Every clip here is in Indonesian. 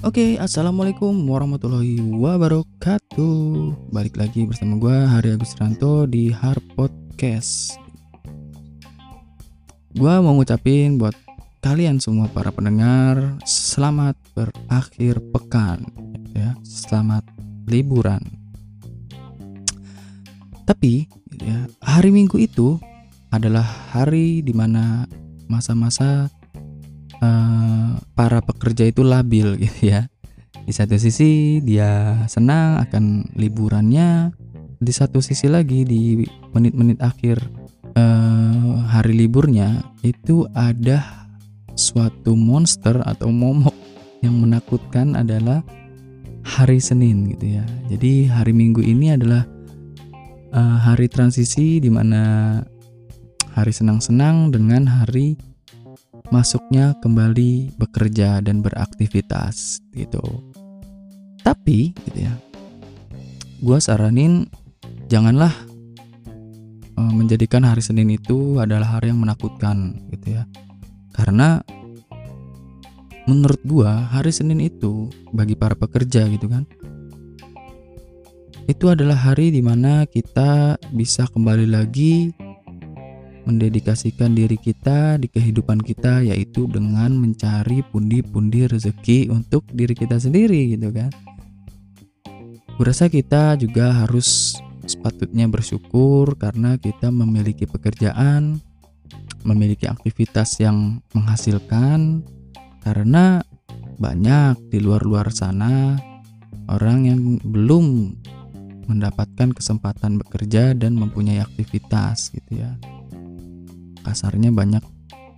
Oke, assalamualaikum warahmatullahi wabarakatuh. Balik lagi bersama gue Hari Agus Ranto di Har Podcast. Gue mau ngucapin buat kalian semua para pendengar selamat berakhir pekan, ya, selamat liburan. Tapi ya, hari Minggu itu adalah hari di mana masa-masa uh, para pekerja itu labil gitu ya. Di satu sisi dia senang akan liburannya, di satu sisi lagi di menit-menit akhir uh, hari liburnya itu ada suatu monster atau momok yang menakutkan adalah hari Senin gitu ya. Jadi hari Minggu ini adalah uh, hari transisi di mana hari senang-senang dengan hari masuknya kembali bekerja dan beraktivitas gitu. Tapi gitu ya, gue saranin janganlah uh, menjadikan hari Senin itu adalah hari yang menakutkan gitu ya. Karena menurut gue hari Senin itu bagi para pekerja gitu kan, itu adalah hari di mana kita bisa kembali lagi mendedikasikan diri kita di kehidupan kita yaitu dengan mencari pundi-pundi rezeki untuk diri kita sendiri gitu kan. Kurasa kita juga harus sepatutnya bersyukur karena kita memiliki pekerjaan, memiliki aktivitas yang menghasilkan karena banyak di luar-luar sana orang yang belum mendapatkan kesempatan bekerja dan mempunyai aktivitas gitu ya kasarnya banyak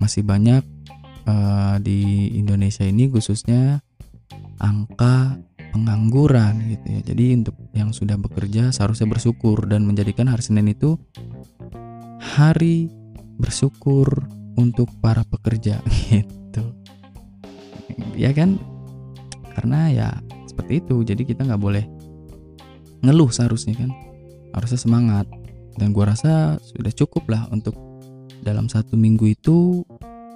masih banyak uh, di Indonesia ini khususnya angka pengangguran gitu ya. Jadi untuk yang sudah bekerja seharusnya bersyukur dan menjadikan hari Senin itu hari bersyukur untuk para pekerja gitu. Ya kan? Karena ya seperti itu. Jadi kita nggak boleh ngeluh seharusnya kan. Harusnya semangat. Dan gua rasa sudah cukup lah untuk dalam satu minggu itu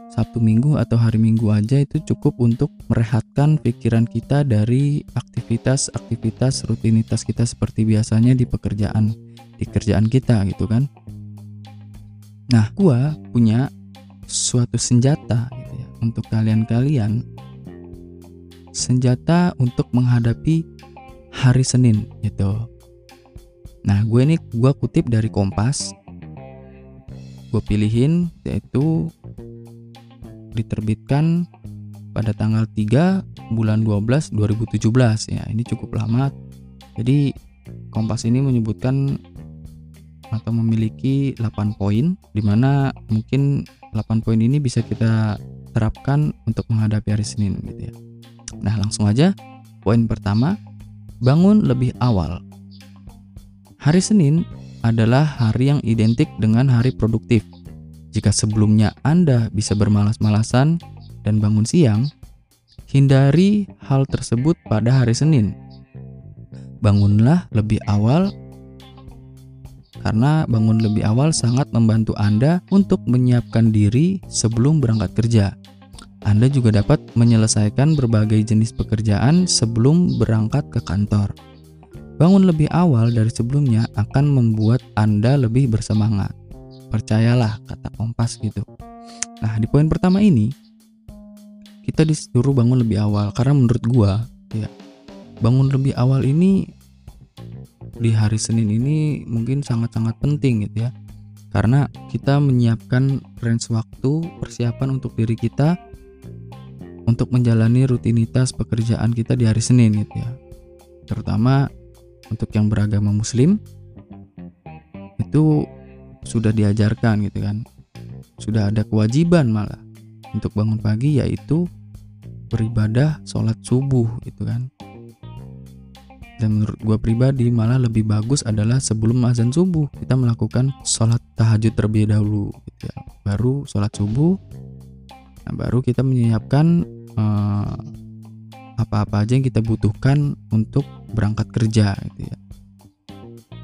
Sabtu Minggu atau hari Minggu aja itu cukup untuk merehatkan pikiran kita dari aktivitas-aktivitas rutinitas kita seperti biasanya di pekerjaan di kerjaan kita gitu kan. Nah, gua punya suatu senjata gitu ya untuk kalian-kalian senjata untuk menghadapi hari Senin gitu. Nah, gue ini gue kutip dari Kompas gue pilihin yaitu diterbitkan pada tanggal 3 bulan 12 2017 ya ini cukup lama. Jadi Kompas ini menyebutkan atau memiliki 8 poin di mana mungkin 8 poin ini bisa kita terapkan untuk menghadapi hari Senin gitu ya. Nah langsung aja. Poin pertama bangun lebih awal. Hari Senin adalah hari yang identik dengan hari produktif. Jika sebelumnya Anda bisa bermalas-malasan dan bangun siang, hindari hal tersebut pada hari Senin. Bangunlah lebih awal karena bangun lebih awal sangat membantu Anda untuk menyiapkan diri sebelum berangkat kerja. Anda juga dapat menyelesaikan berbagai jenis pekerjaan sebelum berangkat ke kantor. Bangun lebih awal dari sebelumnya akan membuat Anda lebih bersemangat. Percayalah, kata Kompas gitu. Nah, di poin pertama ini kita disuruh bangun lebih awal karena menurut gua ya bangun lebih awal ini di hari Senin ini mungkin sangat-sangat penting gitu ya. Karena kita menyiapkan range waktu persiapan untuk diri kita untuk menjalani rutinitas pekerjaan kita di hari Senin gitu ya. Terutama untuk yang beragama muslim itu sudah diajarkan gitu kan sudah ada kewajiban malah untuk bangun pagi yaitu beribadah sholat subuh gitu kan dan menurut gue pribadi malah lebih bagus adalah sebelum azan subuh kita melakukan sholat tahajud terlebih dahulu gitu ya. baru sholat subuh nah baru kita menyiapkan uh, apa-apa aja yang kita butuhkan untuk berangkat kerja gitu ya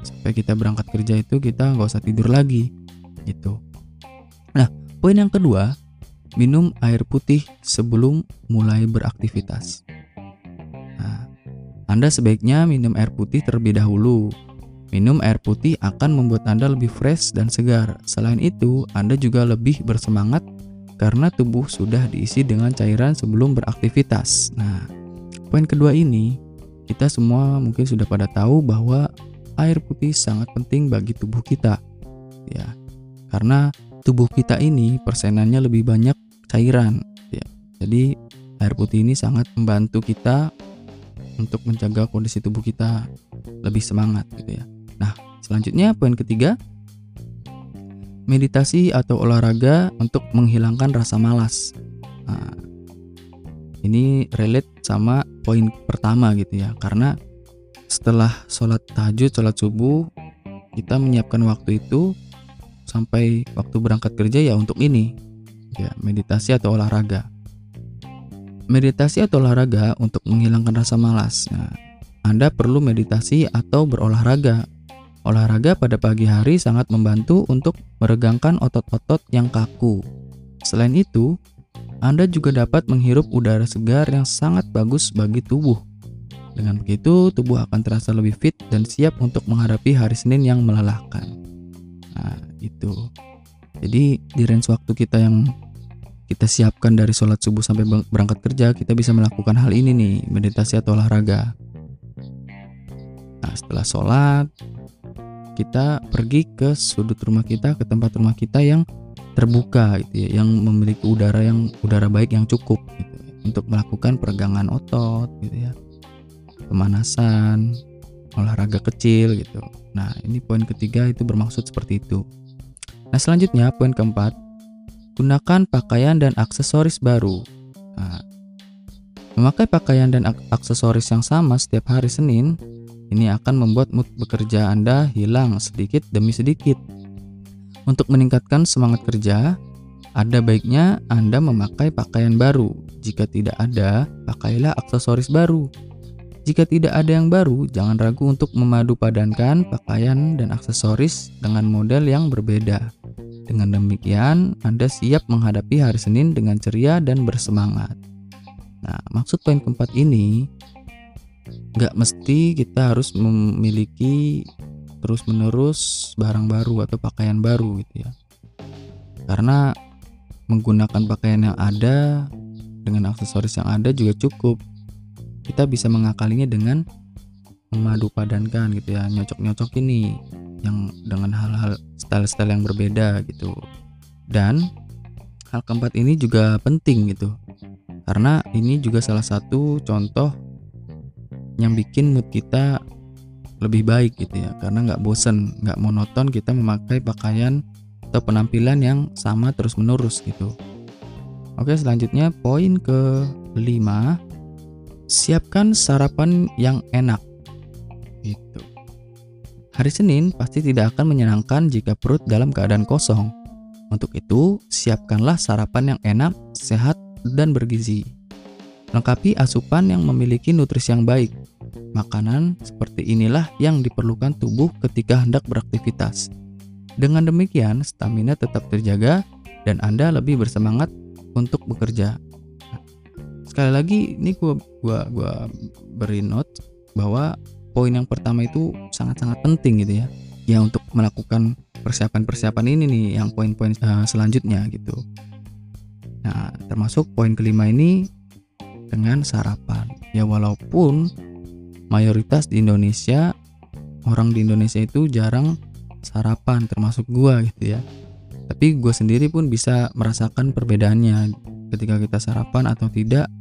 supaya kita berangkat kerja itu kita nggak usah tidur lagi gitu nah poin yang kedua minum air putih sebelum mulai beraktivitas. Nah, Anda sebaiknya minum air putih terlebih dahulu. Minum air putih akan membuat Anda lebih fresh dan segar. Selain itu, Anda juga lebih bersemangat karena tubuh sudah diisi dengan cairan sebelum beraktivitas. Nah, poin kedua ini, kita semua mungkin sudah pada tahu bahwa air putih sangat penting bagi tubuh kita. Ya, karena tubuh kita ini persenannya lebih banyak cairan ya. Jadi air putih ini sangat membantu kita untuk menjaga kondisi tubuh kita lebih semangat gitu ya. Nah, selanjutnya poin ketiga meditasi atau olahraga untuk menghilangkan rasa malas. Nah, ini relate sama poin pertama gitu ya, karena setelah sholat tahajud, sholat subuh, kita menyiapkan waktu itu sampai waktu berangkat kerja ya untuk ini. Ya meditasi atau olahraga. Meditasi atau olahraga untuk menghilangkan rasa malas. Nah, Anda perlu meditasi atau berolahraga. Olahraga pada pagi hari sangat membantu untuk meregangkan otot-otot yang kaku. Selain itu anda juga dapat menghirup udara segar yang sangat bagus bagi tubuh. Dengan begitu, tubuh akan terasa lebih fit dan siap untuk menghadapi hari Senin yang melelahkan. Nah, itu. Jadi di range waktu kita yang kita siapkan dari sholat subuh sampai berangkat kerja, kita bisa melakukan hal ini nih, meditasi atau olahraga. Nah, setelah sholat, kita pergi ke sudut rumah kita, ke tempat rumah kita yang terbuka gitu ya, yang memiliki udara yang udara baik yang cukup gitu ya, untuk melakukan peregangan otot gitu ya. Pemanasan, olahraga kecil gitu. Nah, ini poin ketiga itu bermaksud seperti itu. Nah, selanjutnya poin keempat, gunakan pakaian dan aksesoris baru. Nah, memakai pakaian dan aksesoris yang sama setiap hari Senin ini akan membuat mood bekerja Anda hilang sedikit demi sedikit. Untuk meningkatkan semangat kerja, ada baiknya Anda memakai pakaian baru. Jika tidak ada, pakailah aksesoris baru. Jika tidak ada yang baru, jangan ragu untuk memadu padankan pakaian dan aksesoris dengan model yang berbeda. Dengan demikian, Anda siap menghadapi hari Senin dengan ceria dan bersemangat. Nah, maksud poin keempat ini, nggak mesti kita harus memiliki terus-menerus barang baru atau pakaian baru gitu ya. Karena menggunakan pakaian yang ada dengan aksesoris yang ada juga cukup. Kita bisa mengakalinya dengan memadu padankan gitu ya nyocok-nyocok ini yang dengan hal-hal style-style yang berbeda gitu. Dan hal keempat ini juga penting gitu. Karena ini juga salah satu contoh yang bikin mood kita lebih baik gitu ya karena nggak bosen nggak monoton kita memakai pakaian atau penampilan yang sama terus menerus gitu oke selanjutnya poin ke 5 Siapkan sarapan yang enak. Itu. Hari Senin pasti tidak akan menyenangkan jika perut dalam keadaan kosong. Untuk itu, siapkanlah sarapan yang enak, sehat, dan bergizi. Lengkapi asupan yang memiliki nutrisi yang baik. Makanan seperti inilah yang diperlukan tubuh ketika hendak beraktivitas. Dengan demikian, stamina tetap terjaga dan Anda lebih bersemangat untuk bekerja. Sekali lagi ini gua gua gua beri note bahwa poin yang pertama itu sangat-sangat penting gitu ya. Ya untuk melakukan persiapan-persiapan ini nih yang poin-poin uh, selanjutnya gitu. Nah termasuk poin kelima ini dengan sarapan. Ya walaupun mayoritas di Indonesia orang di Indonesia itu jarang sarapan termasuk gua gitu ya. Tapi gue sendiri pun bisa merasakan perbedaannya. Ketika kita sarapan atau tidak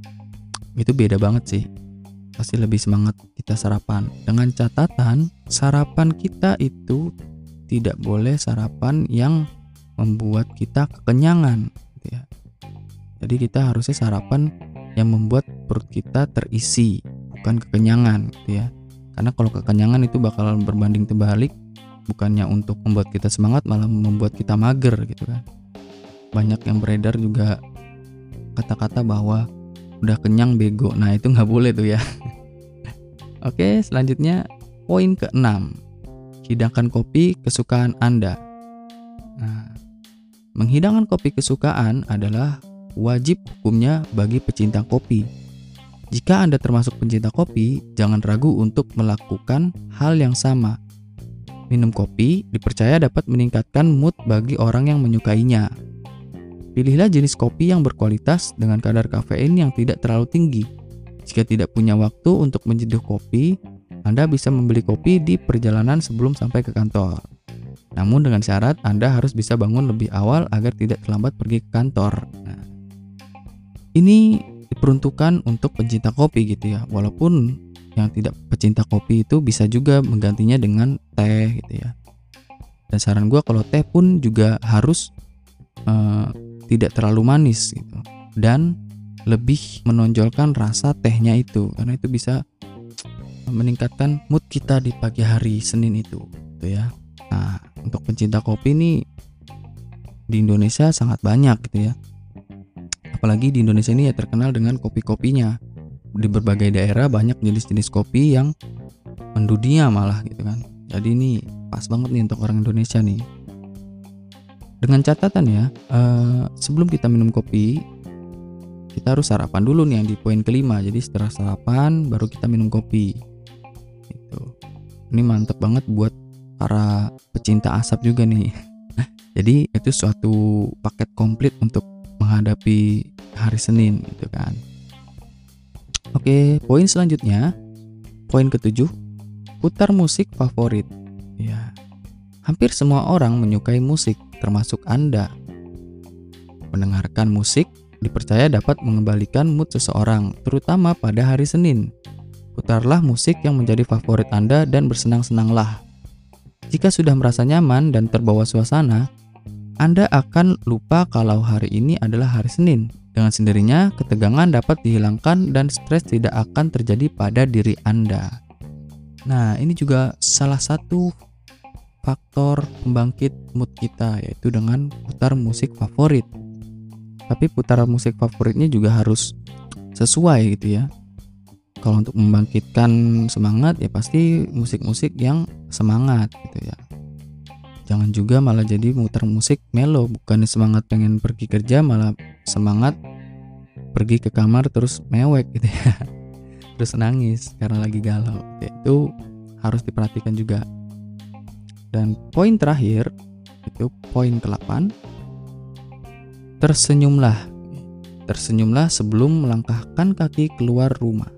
itu beda banget sih. Pasti lebih semangat kita sarapan. Dengan catatan sarapan kita itu tidak boleh sarapan yang membuat kita kekenyangan gitu ya. Jadi kita harusnya sarapan yang membuat perut kita terisi bukan kekenyangan gitu ya. Karena kalau kekenyangan itu bakal berbanding terbalik bukannya untuk membuat kita semangat malah membuat kita mager gitu kan. Banyak yang beredar juga kata-kata bahwa udah kenyang bego. Nah itu nggak boleh tuh ya. Oke selanjutnya poin keenam. Hidangkan kopi kesukaan anda. Nah menghidangkan kopi kesukaan adalah wajib hukumnya bagi pecinta kopi. Jika Anda termasuk pencinta kopi, jangan ragu untuk melakukan hal yang sama. Minum kopi dipercaya dapat meningkatkan mood bagi orang yang menyukainya. Pilihlah jenis kopi yang berkualitas dengan kadar kafein yang tidak terlalu tinggi. Jika tidak punya waktu untuk menjeduh kopi, Anda bisa membeli kopi di perjalanan sebelum sampai ke kantor. Namun dengan syarat Anda harus bisa bangun lebih awal agar tidak terlambat pergi ke kantor. Nah, ini diperuntukkan untuk pencinta kopi gitu ya. Walaupun yang tidak pecinta kopi itu bisa juga menggantinya dengan teh gitu ya. Dan saran gue kalau teh pun juga harus uh, tidak terlalu manis gitu. Dan lebih menonjolkan rasa tehnya itu. Karena itu bisa meningkatkan mood kita di pagi hari Senin itu gitu ya. Nah untuk pencinta kopi ini di Indonesia sangat banyak gitu ya apalagi di Indonesia ini ya terkenal dengan kopi-kopinya di berbagai daerah banyak jenis-jenis kopi yang mendunia malah gitu kan. Jadi ini pas banget nih untuk orang Indonesia nih. Dengan catatan ya, eh, sebelum kita minum kopi, kita harus sarapan dulu nih yang di poin kelima. Jadi setelah sarapan baru kita minum kopi. Gitu. Ini mantep banget buat para pecinta asap juga nih. Jadi itu suatu paket komplit untuk menghadapi hari Senin gitu kan. Oke, poin selanjutnya, poin ketujuh, putar musik favorit. Ya, hampir semua orang menyukai musik, termasuk Anda. Mendengarkan musik dipercaya dapat mengembalikan mood seseorang, terutama pada hari Senin. Putarlah musik yang menjadi favorit Anda dan bersenang-senanglah. Jika sudah merasa nyaman dan terbawa suasana, Anda akan lupa kalau hari ini adalah hari Senin dengan sendirinya, ketegangan dapat dihilangkan dan stres tidak akan terjadi pada diri Anda. Nah, ini juga salah satu faktor pembangkit mood kita, yaitu dengan putar musik favorit. Tapi putar musik favoritnya juga harus sesuai gitu ya. Kalau untuk membangkitkan semangat ya pasti musik-musik yang semangat gitu ya jangan juga malah jadi muter musik melo bukan semangat pengen pergi kerja malah semangat pergi ke kamar terus mewek gitu ya. Terus nangis karena lagi galau. Ya, itu harus diperhatikan juga. Dan poin terakhir itu poin ke-8 tersenyumlah. Tersenyumlah sebelum melangkahkan kaki keluar rumah.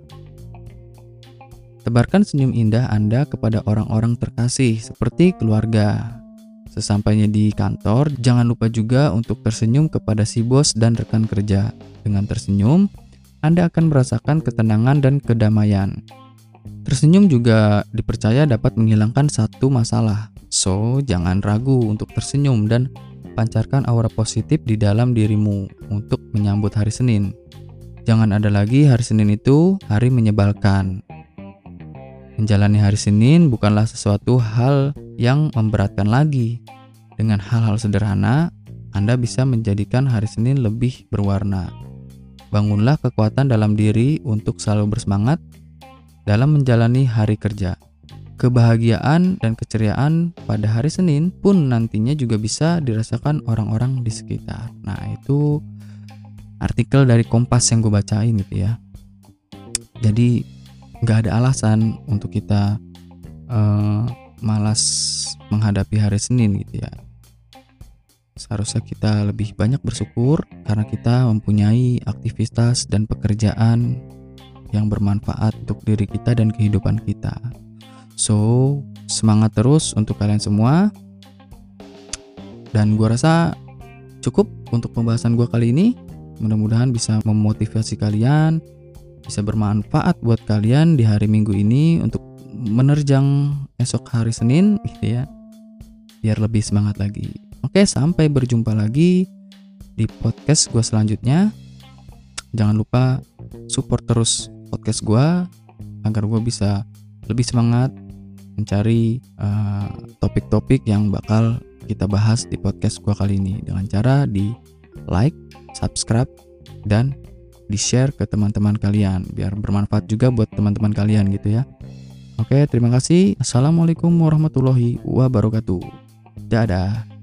Tebarkan senyum indah Anda kepada orang-orang terkasih seperti keluarga Sesampainya di kantor, jangan lupa juga untuk tersenyum kepada si bos dan rekan kerja. Dengan tersenyum, Anda akan merasakan ketenangan dan kedamaian. Tersenyum juga dipercaya dapat menghilangkan satu masalah. So, jangan ragu untuk tersenyum dan pancarkan aura positif di dalam dirimu untuk menyambut hari Senin. Jangan ada lagi hari Senin itu hari menyebalkan. Menjalani hari Senin bukanlah sesuatu hal yang memberatkan lagi. Dengan hal-hal sederhana, Anda bisa menjadikan hari Senin lebih berwarna. Bangunlah kekuatan dalam diri untuk selalu bersemangat dalam menjalani hari kerja. Kebahagiaan dan keceriaan pada hari Senin pun nantinya juga bisa dirasakan orang-orang di sekitar. Nah, itu artikel dari Kompas yang gue bacain gitu ya. Jadi nggak ada alasan untuk kita uh, malas menghadapi hari Senin gitu ya. Seharusnya kita lebih banyak bersyukur karena kita mempunyai aktivitas dan pekerjaan yang bermanfaat untuk diri kita dan kehidupan kita. So, semangat terus untuk kalian semua. Dan gua rasa cukup untuk pembahasan gua kali ini. Mudah-mudahan bisa memotivasi kalian, bisa bermanfaat buat kalian di hari Minggu ini untuk menerjang esok hari Senin gitu ya. Biar lebih semangat lagi. Oke, sampai berjumpa lagi di podcast gue selanjutnya. Jangan lupa support terus podcast gue agar gue bisa lebih semangat mencari eh, topik-topik uh, yang bakal kita bahas di podcast gue kali ini dengan cara di like, subscribe, dan di share ke teman-teman kalian biar bermanfaat juga buat teman-teman kalian gitu ya. Oke, terima kasih. Assalamualaikum warahmatullahi wabarakatuh. Dadah.